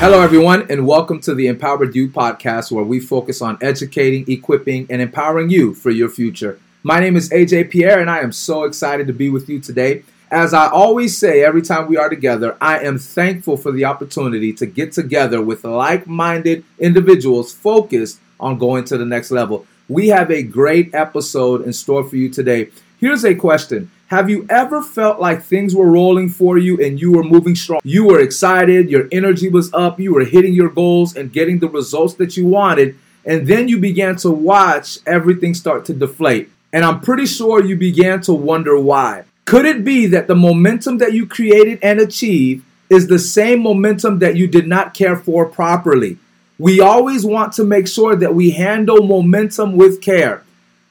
Hello, everyone, and welcome to the Empowered U podcast, where we focus on educating, equipping, and empowering you for your future. My name is AJ Pierre, and I am so excited to be with you today. As I always say every time we are together, I am thankful for the opportunity to get together with like minded individuals focused on going to the next level. We have a great episode in store for you today. Here's a question Have you ever felt like things were rolling for you and you were moving strong? You were excited, your energy was up, you were hitting your goals and getting the results that you wanted, and then you began to watch everything start to deflate. And I'm pretty sure you began to wonder why. Could it be that the momentum that you created and achieved is the same momentum that you did not care for properly? We always want to make sure that we handle momentum with care.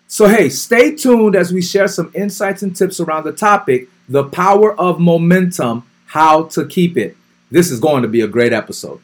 So, hey, stay tuned as we share some insights and tips around the topic the power of momentum, how to keep it. This is going to be a great episode.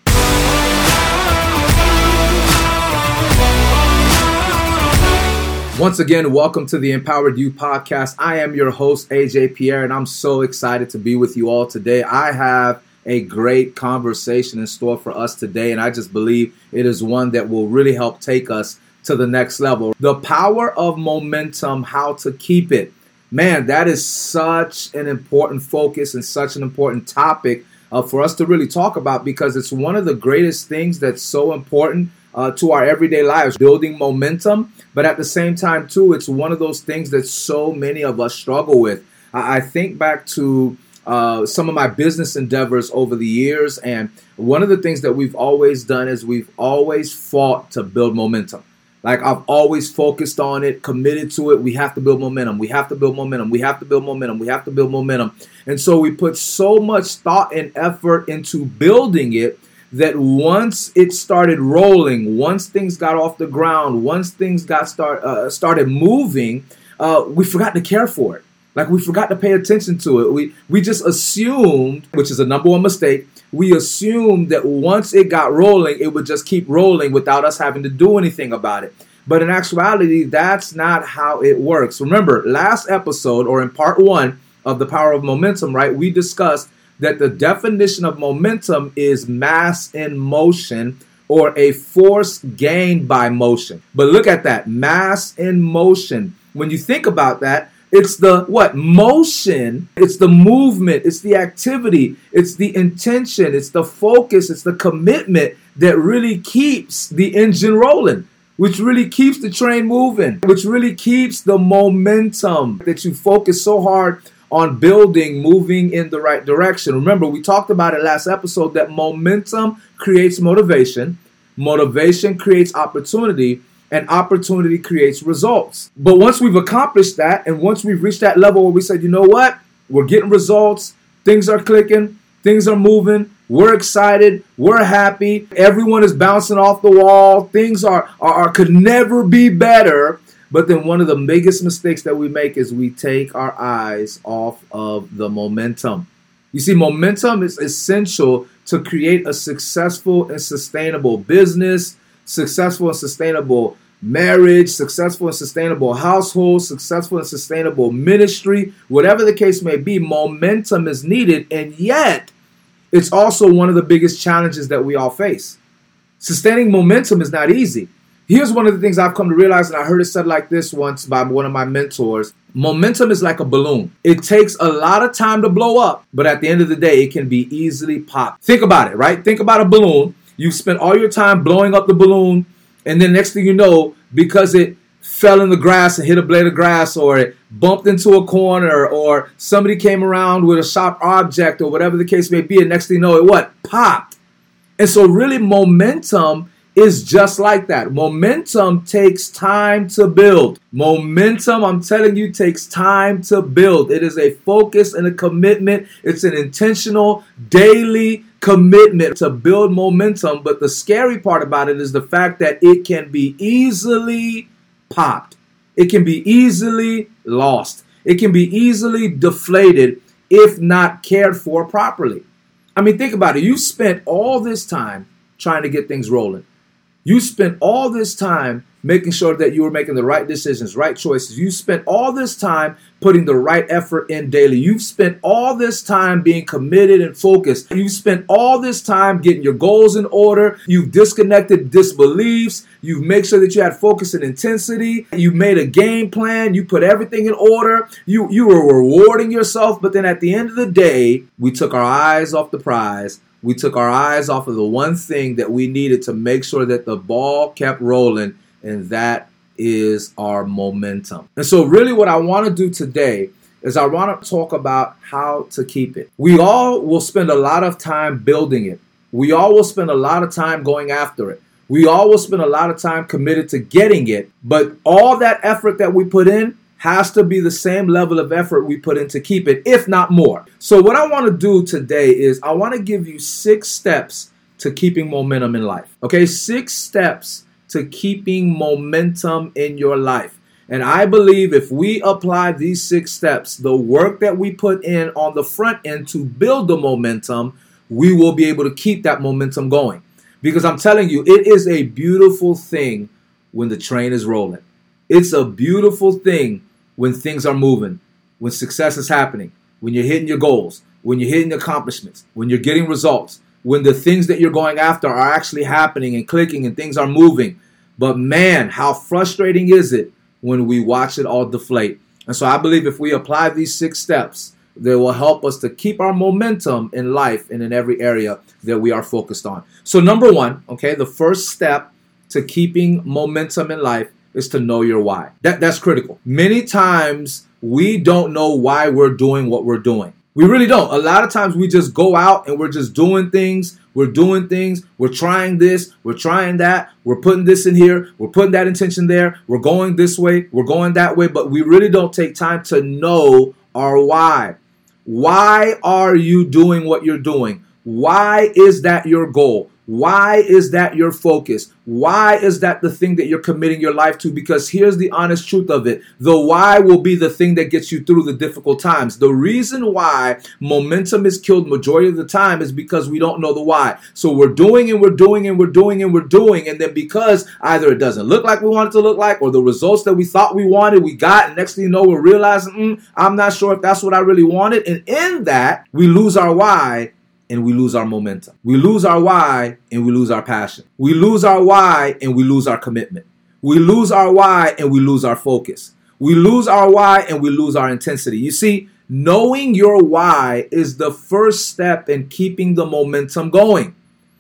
Once again, welcome to the Empowered U podcast. I am your host, AJ Pierre, and I'm so excited to be with you all today. I have a great conversation in store for us today, and I just believe it is one that will really help take us to the next level. The power of momentum, how to keep it. Man, that is such an important focus and such an important topic uh, for us to really talk about because it's one of the greatest things that's so important uh, to our everyday lives, building momentum. But at the same time, too, it's one of those things that so many of us struggle with. I, I think back to uh, some of my business endeavors over the years, and one of the things that we've always done is we've always fought to build momentum. Like I've always focused on it, committed to it. We have to build momentum. We have to build momentum. We have to build momentum. We have to build momentum. And so we put so much thought and effort into building it that once it started rolling, once things got off the ground, once things got start uh, started moving, uh, we forgot to care for it. Like we forgot to pay attention to it. We we just assumed, which is a number one mistake. We assumed that once it got rolling, it would just keep rolling without us having to do anything about it. But in actuality, that's not how it works. Remember, last episode or in part one of the power of momentum, right? We discussed that the definition of momentum is mass in motion or a force gained by motion. But look at that mass in motion. When you think about that, it's the what? Motion. It's the movement. It's the activity. It's the intention. It's the focus. It's the commitment that really keeps the engine rolling, which really keeps the train moving, which really keeps the momentum that you focus so hard on building, moving in the right direction. Remember, we talked about it last episode that momentum creates motivation, motivation creates opportunity, and opportunity creates results. But once we've accomplished that, and once we've reached that level where we said, you know what, we're getting results, things are clicking, things are moving, we're excited, we're happy, everyone is bouncing off the wall, things are, are, are could never be better. But then one of the biggest mistakes that we make is we take our eyes off of the momentum. You see, momentum is essential to create a successful and sustainable business, successful and sustainable marriage, successful and sustainable household, successful and sustainable ministry, whatever the case may be, momentum is needed. And yet, it's also one of the biggest challenges that we all face. Sustaining momentum is not easy. Here's one of the things I've come to realize, and I heard it said like this once by one of my mentors Momentum is like a balloon. It takes a lot of time to blow up, but at the end of the day, it can be easily popped. Think about it, right? Think about a balloon. You've spent all your time blowing up the balloon, and then next thing you know, because it fell in the grass and hit a blade of grass, or it bumped into a corner, or somebody came around with a sharp object, or whatever the case may be, and next thing you know, it what? Popped. And so, really, momentum is just like that. Momentum takes time to build. Momentum, I'm telling you, takes time to build. It is a focus and a commitment. It's an intentional, daily commitment to build momentum. But the scary part about it is the fact that it can be easily popped, it can be easily lost, it can be easily deflated if not cared for properly. I mean, think about it. You spent all this time trying to get things rolling. You spent all this time making sure that you were making the right decisions, right choices. You spent all this time putting the right effort in daily. You've spent all this time being committed and focused. You've spent all this time getting your goals in order. You've disconnected disbeliefs. You've made sure that you had focus and intensity. You made a game plan. You put everything in order. You you were rewarding yourself, but then at the end of the day, we took our eyes off the prize we took our eyes off of the one thing that we needed to make sure that the ball kept rolling, and that is our momentum. And so, really, what I want to do today is I want to talk about how to keep it. We all will spend a lot of time building it, we all will spend a lot of time going after it. We all will spend a lot of time committed to getting it, but all that effort that we put in has to be the same level of effort we put in to keep it, if not more. So, what I want to do today is I want to give you six steps to keeping momentum in life. Okay, six steps to keeping momentum in your life. And I believe if we apply these six steps, the work that we put in on the front end to build the momentum, we will be able to keep that momentum going. Because I'm telling you, it is a beautiful thing when the train is rolling. It's a beautiful thing when things are moving, when success is happening, when you're hitting your goals, when you're hitting accomplishments, when you're getting results, when the things that you're going after are actually happening and clicking and things are moving. But man, how frustrating is it when we watch it all deflate? And so I believe if we apply these six steps, they will help us to keep our momentum in life and in every area that we are focused on. So, number one, okay, the first step to keeping momentum in life is to know your why. That, that's critical. Many times we don't know why we're doing what we're doing. We really don't. A lot of times we just go out and we're just doing things. We're doing things. We're trying this. We're trying that. We're putting this in here. We're putting that intention there. We're going this way. We're going that way. But we really don't take time to know our why. Why are you doing what you're doing? Why is that your goal? Why is that your focus? Why is that the thing that you're committing your life to? Because here's the honest truth of it the why will be the thing that gets you through the difficult times. The reason why momentum is killed majority of the time is because we don't know the why. So we're doing and we're doing and we're doing and we're doing, and then because either it doesn't look like we want it to look like, or the results that we thought we wanted, we got, and next thing you know, we're realizing, mm, I'm not sure if that's what I really wanted. And in that, we lose our why and we lose our momentum. We lose our why and we lose our passion. We lose our why and we lose our commitment. We lose our why and we lose our focus. We lose our why and we lose our intensity. You see, knowing your why is the first step in keeping the momentum going.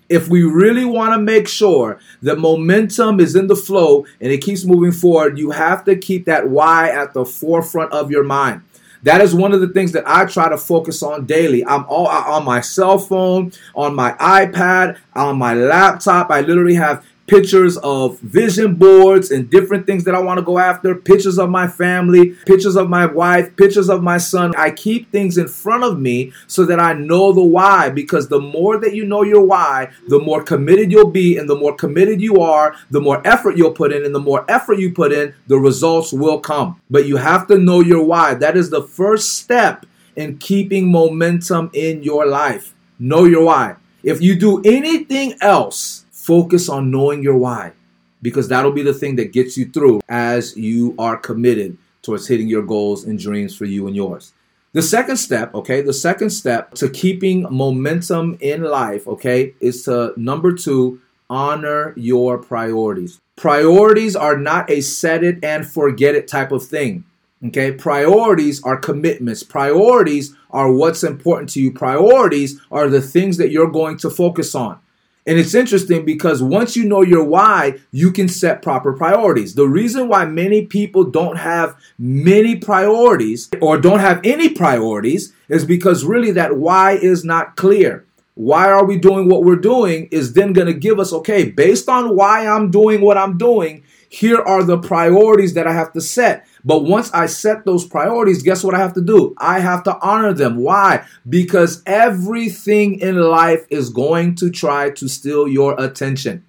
If we really want to make sure that momentum is in the flow and it keeps moving forward, you have to keep that why at the forefront of your mind. That is one of the things that I try to focus on daily. I'm all on my cell phone, on my iPad, on my laptop. I literally have pictures of vision boards and different things that I want to go after, pictures of my family, pictures of my wife, pictures of my son. I keep things in front of me so that I know the why because the more that you know your why, the more committed you'll be and the more committed you are, the more effort you'll put in and the more effort you put in, the results will come. But you have to know your why. That is the first step in keeping momentum in your life. Know your why. If you do anything else, Focus on knowing your why because that'll be the thing that gets you through as you are committed towards hitting your goals and dreams for you and yours. The second step, okay, the second step to keeping momentum in life, okay, is to number two, honor your priorities. Priorities are not a set it and forget it type of thing. Okay, priorities are commitments. Priorities are what's important to you. Priorities are the things that you're going to focus on. And it's interesting because once you know your why, you can set proper priorities. The reason why many people don't have many priorities or don't have any priorities is because really that why is not clear. Why are we doing what we're doing is then going to give us, okay, based on why I'm doing what I'm doing, here are the priorities that I have to set. But once I set those priorities, guess what I have to do? I have to honor them. Why? Because everything in life is going to try to steal your attention.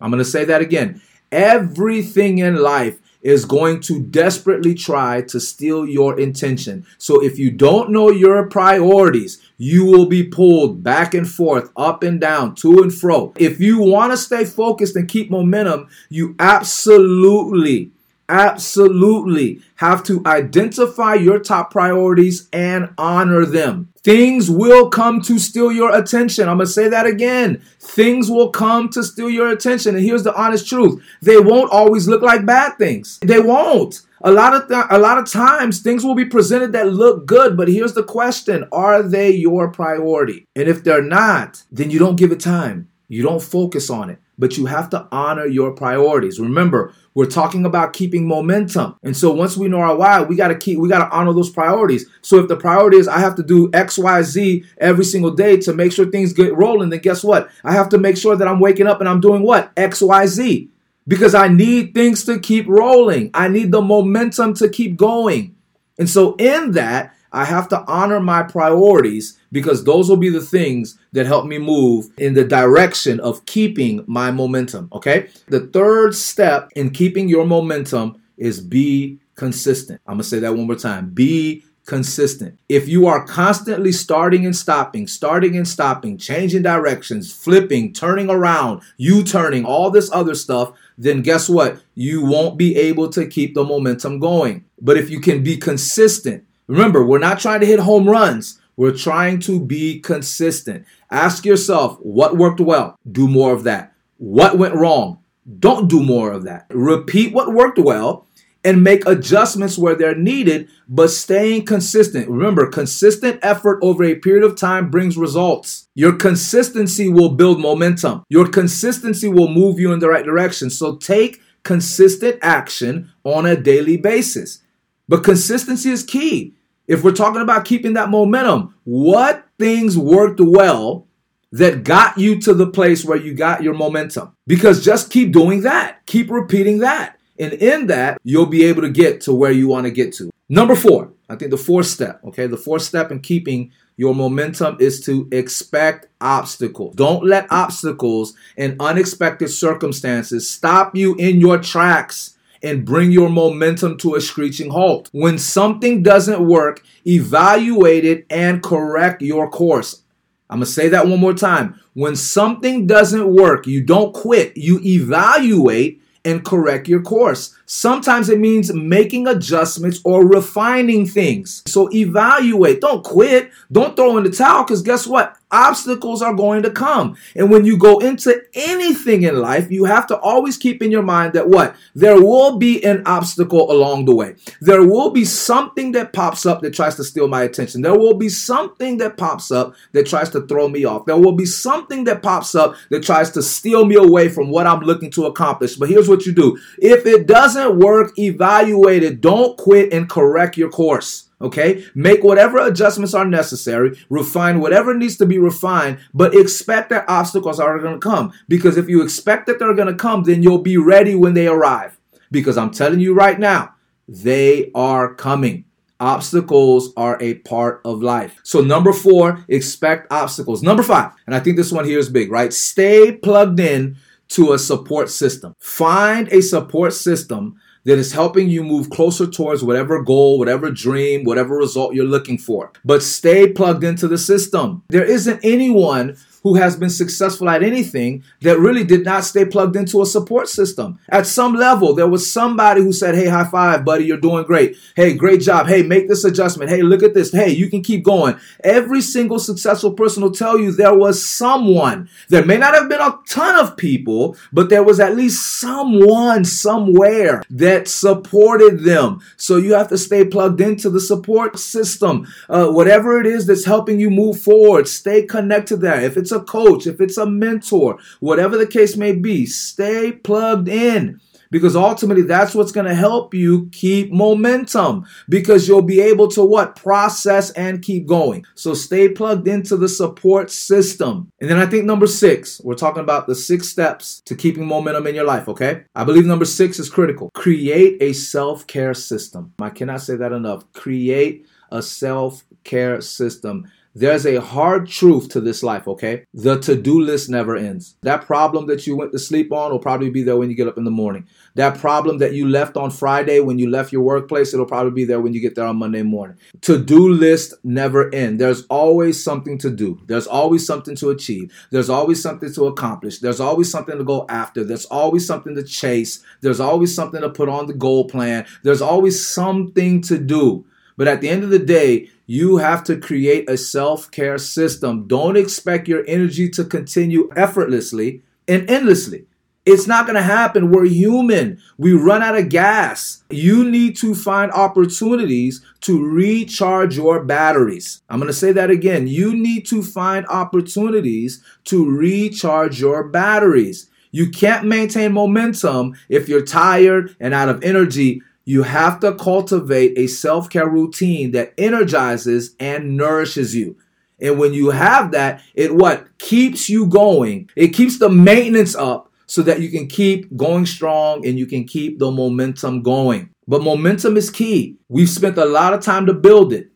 I'm going to say that again. Everything in life is going to desperately try to steal your intention. So if you don't know your priorities, you will be pulled back and forth, up and down, to and fro. If you want to stay focused and keep momentum, you absolutely absolutely have to identify your top priorities and honor them. Things will come to steal your attention. I'm going to say that again. Things will come to steal your attention. And here's the honest truth. They won't always look like bad things. They won't. A lot of th- a lot of times things will be presented that look good, but here's the question, are they your priority? And if they're not, then you don't give it time. You don't focus on it but you have to honor your priorities. Remember, we're talking about keeping momentum. And so once we know our why, we got to keep we got to honor those priorities. So if the priority is I have to do XYZ every single day to make sure things get rolling, then guess what? I have to make sure that I'm waking up and I'm doing what? XYZ. Because I need things to keep rolling. I need the momentum to keep going. And so in that, I have to honor my priorities because those will be the things that help me move in the direction of keeping my momentum. Okay. The third step in keeping your momentum is be consistent. I'm going to say that one more time. Be consistent. If you are constantly starting and stopping, starting and stopping, changing directions, flipping, turning around, U turning, all this other stuff, then guess what? You won't be able to keep the momentum going. But if you can be consistent, Remember, we're not trying to hit home runs. We're trying to be consistent. Ask yourself what worked well. Do more of that. What went wrong? Don't do more of that. Repeat what worked well and make adjustments where they're needed, but staying consistent. Remember, consistent effort over a period of time brings results. Your consistency will build momentum. Your consistency will move you in the right direction. So take consistent action on a daily basis. But consistency is key if we're talking about keeping that momentum, what things worked well that got you to the place where you got your momentum? Because just keep doing that, keep repeating that. And in that, you'll be able to get to where you want to get to. Number four, I think the fourth step, okay, the fourth step in keeping your momentum is to expect obstacles. Don't let obstacles and unexpected circumstances stop you in your tracks and bring your momentum to a screeching halt. When something doesn't work, evaluate it and correct your course. I'm going to say that one more time. When something doesn't work, you don't quit, you evaluate and correct your course. Sometimes it means making adjustments or refining things. So evaluate. Don't quit. Don't throw in the towel because guess what? Obstacles are going to come. And when you go into anything in life, you have to always keep in your mind that what? There will be an obstacle along the way. There will be something that pops up that tries to steal my attention. There will be something that pops up that tries to throw me off. There will be something that pops up that tries to steal me away from what I'm looking to accomplish. But here's what you do. If it doesn't work, evaluate it. Don't quit and correct your course. Okay, make whatever adjustments are necessary, refine whatever needs to be refined, but expect that obstacles are going to come. Because if you expect that they're going to come, then you'll be ready when they arrive. Because I'm telling you right now, they are coming. Obstacles are a part of life. So, number four, expect obstacles. Number five, and I think this one here is big, right? Stay plugged in to a support system. Find a support system that is helping you move closer towards whatever goal, whatever dream, whatever result you're looking for. But stay plugged into the system. There isn't anyone who has been successful at anything that really did not stay plugged into a support system. At some level, there was somebody who said, Hey, high five, buddy, you're doing great. Hey, great job. Hey, make this adjustment. Hey, look at this. Hey, you can keep going. Every single successful person will tell you there was someone. There may not have been a ton of people, but there was at least someone somewhere that supported them. So you have to stay plugged into the support system. Uh, whatever it is that's helping you move forward, stay connected there. If it's it's a coach, if it's a mentor, whatever the case may be, stay plugged in. Because ultimately that's what's going to help you keep momentum. Because you'll be able to what? Process and keep going. So stay plugged into the support system. And then i think number six we're talking about the six steps to keeping momentum in your life okay? I believe number six is critical. Create a self-care system. I cannot say that enough. Create a self care system. There's a hard truth to this life, okay? The to do list never ends. That problem that you went to sleep on will probably be there when you get up in the morning. That problem that you left on Friday when you left your workplace, it'll probably be there when you get there on Monday morning. To do list never end. There's always something to do, there's always something to achieve, there's always something to accomplish, there's always something to go after, there's always something to chase, there's always something to put on the goal plan, there's always something to do. But at the end of the day, you have to create a self care system. Don't expect your energy to continue effortlessly and endlessly. It's not going to happen. We're human. We run out of gas. You need to find opportunities to recharge your batteries. I'm going to say that again. You need to find opportunities to recharge your batteries. You can't maintain momentum if you're tired and out of energy you have to cultivate a self care routine that energizes and nourishes you. And when you have that, it what keeps you going. It keeps the maintenance up so that you can keep going strong and you can keep the momentum going. But momentum is key. We've spent a lot of time to build it,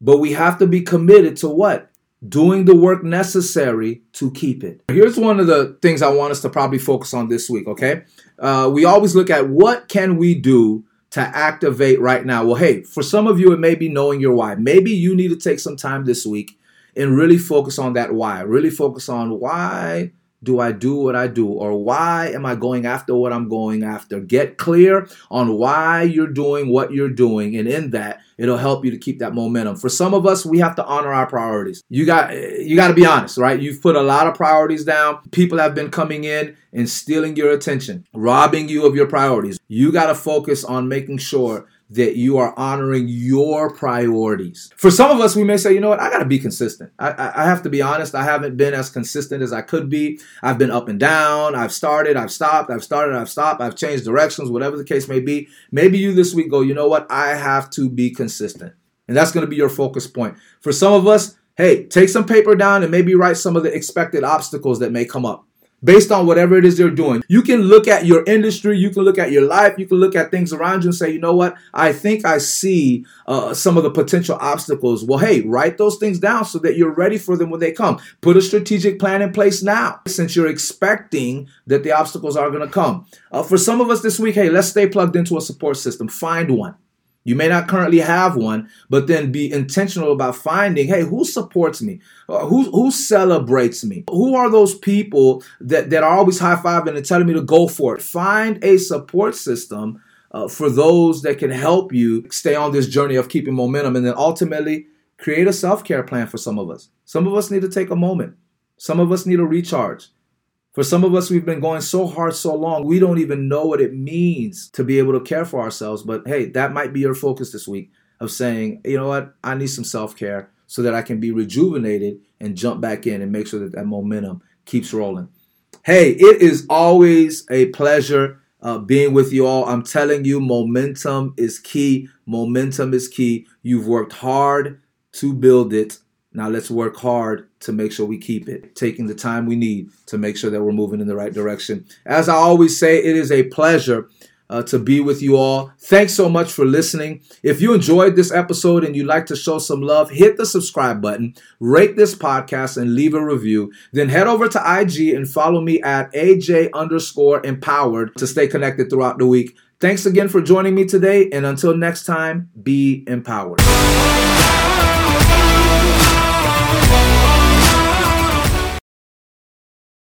but we have to be committed to what? Doing the work necessary to keep it. Here's one of the things I want us to probably focus on this week, okay? Uh, we always look at what can we do to activate right now? Well, hey, for some of you, it may be knowing your why. Maybe you need to take some time this week and really focus on that why. Really focus on why do I do what I do? Or why am I going after what I'm going after? Get clear on why you're doing what you're doing. And in that, it'll help you to keep that momentum. For some of us, we have to honor our priorities. You got you got to be honest, right? You've put a lot of priorities down. People have been coming in and stealing your attention, robbing you of your priorities. You got to focus on making sure that you are honoring your priorities. For some of us, we may say, you know what, I got to be consistent. I, I, have to be honest. I haven't been as consistent as I could be. I've been up and down. I've started, I've stopped, I've started, I've stopped, I've changed directions, whatever the case may be. Maybe you this week go, you know what, I have to be consistent. And that's going to be your focus point. For some of us, hey, take some paper down and maybe write some of the expected obstacles that may come up based on whatever it is they're doing. You can look at your industry, you can look at your life, you can look at things around you and say, you know what? I think I see uh, some of the potential obstacles. Well, hey, write those things down so that you're ready for them when they come. Put a strategic plan in place now since you're expecting that the obstacles are going to come. Uh, for some of us this week, hey, let's stay plugged into a support system. Find one. You may not currently have one, but then be intentional about finding, hey, who supports me? Uh, who, who celebrates me? Who are those people that, that are always high fiving and telling me to go for it? Find a support system uh, for those that can help you stay on this journey of keeping momentum. And then ultimately, create a self care plan for some of us. Some of us need to take a moment, some of us need a recharge. For some of us, we've been going so hard so long, we don't even know what it means to be able to care for ourselves. But hey, that might be your focus this week of saying, you know what, I need some self care so that I can be rejuvenated and jump back in and make sure that that momentum keeps rolling. Hey, it is always a pleasure uh, being with you all. I'm telling you, momentum is key. Momentum is key. You've worked hard to build it. Now let's work hard to make sure we keep it, taking the time we need to make sure that we're moving in the right direction. As I always say, it is a pleasure uh, to be with you all. Thanks so much for listening. If you enjoyed this episode and you'd like to show some love, hit the subscribe button, rate this podcast, and leave a review. Then head over to IG and follow me at AJ underscore empowered to stay connected throughout the week. Thanks again for joining me today, and until next time, be empowered.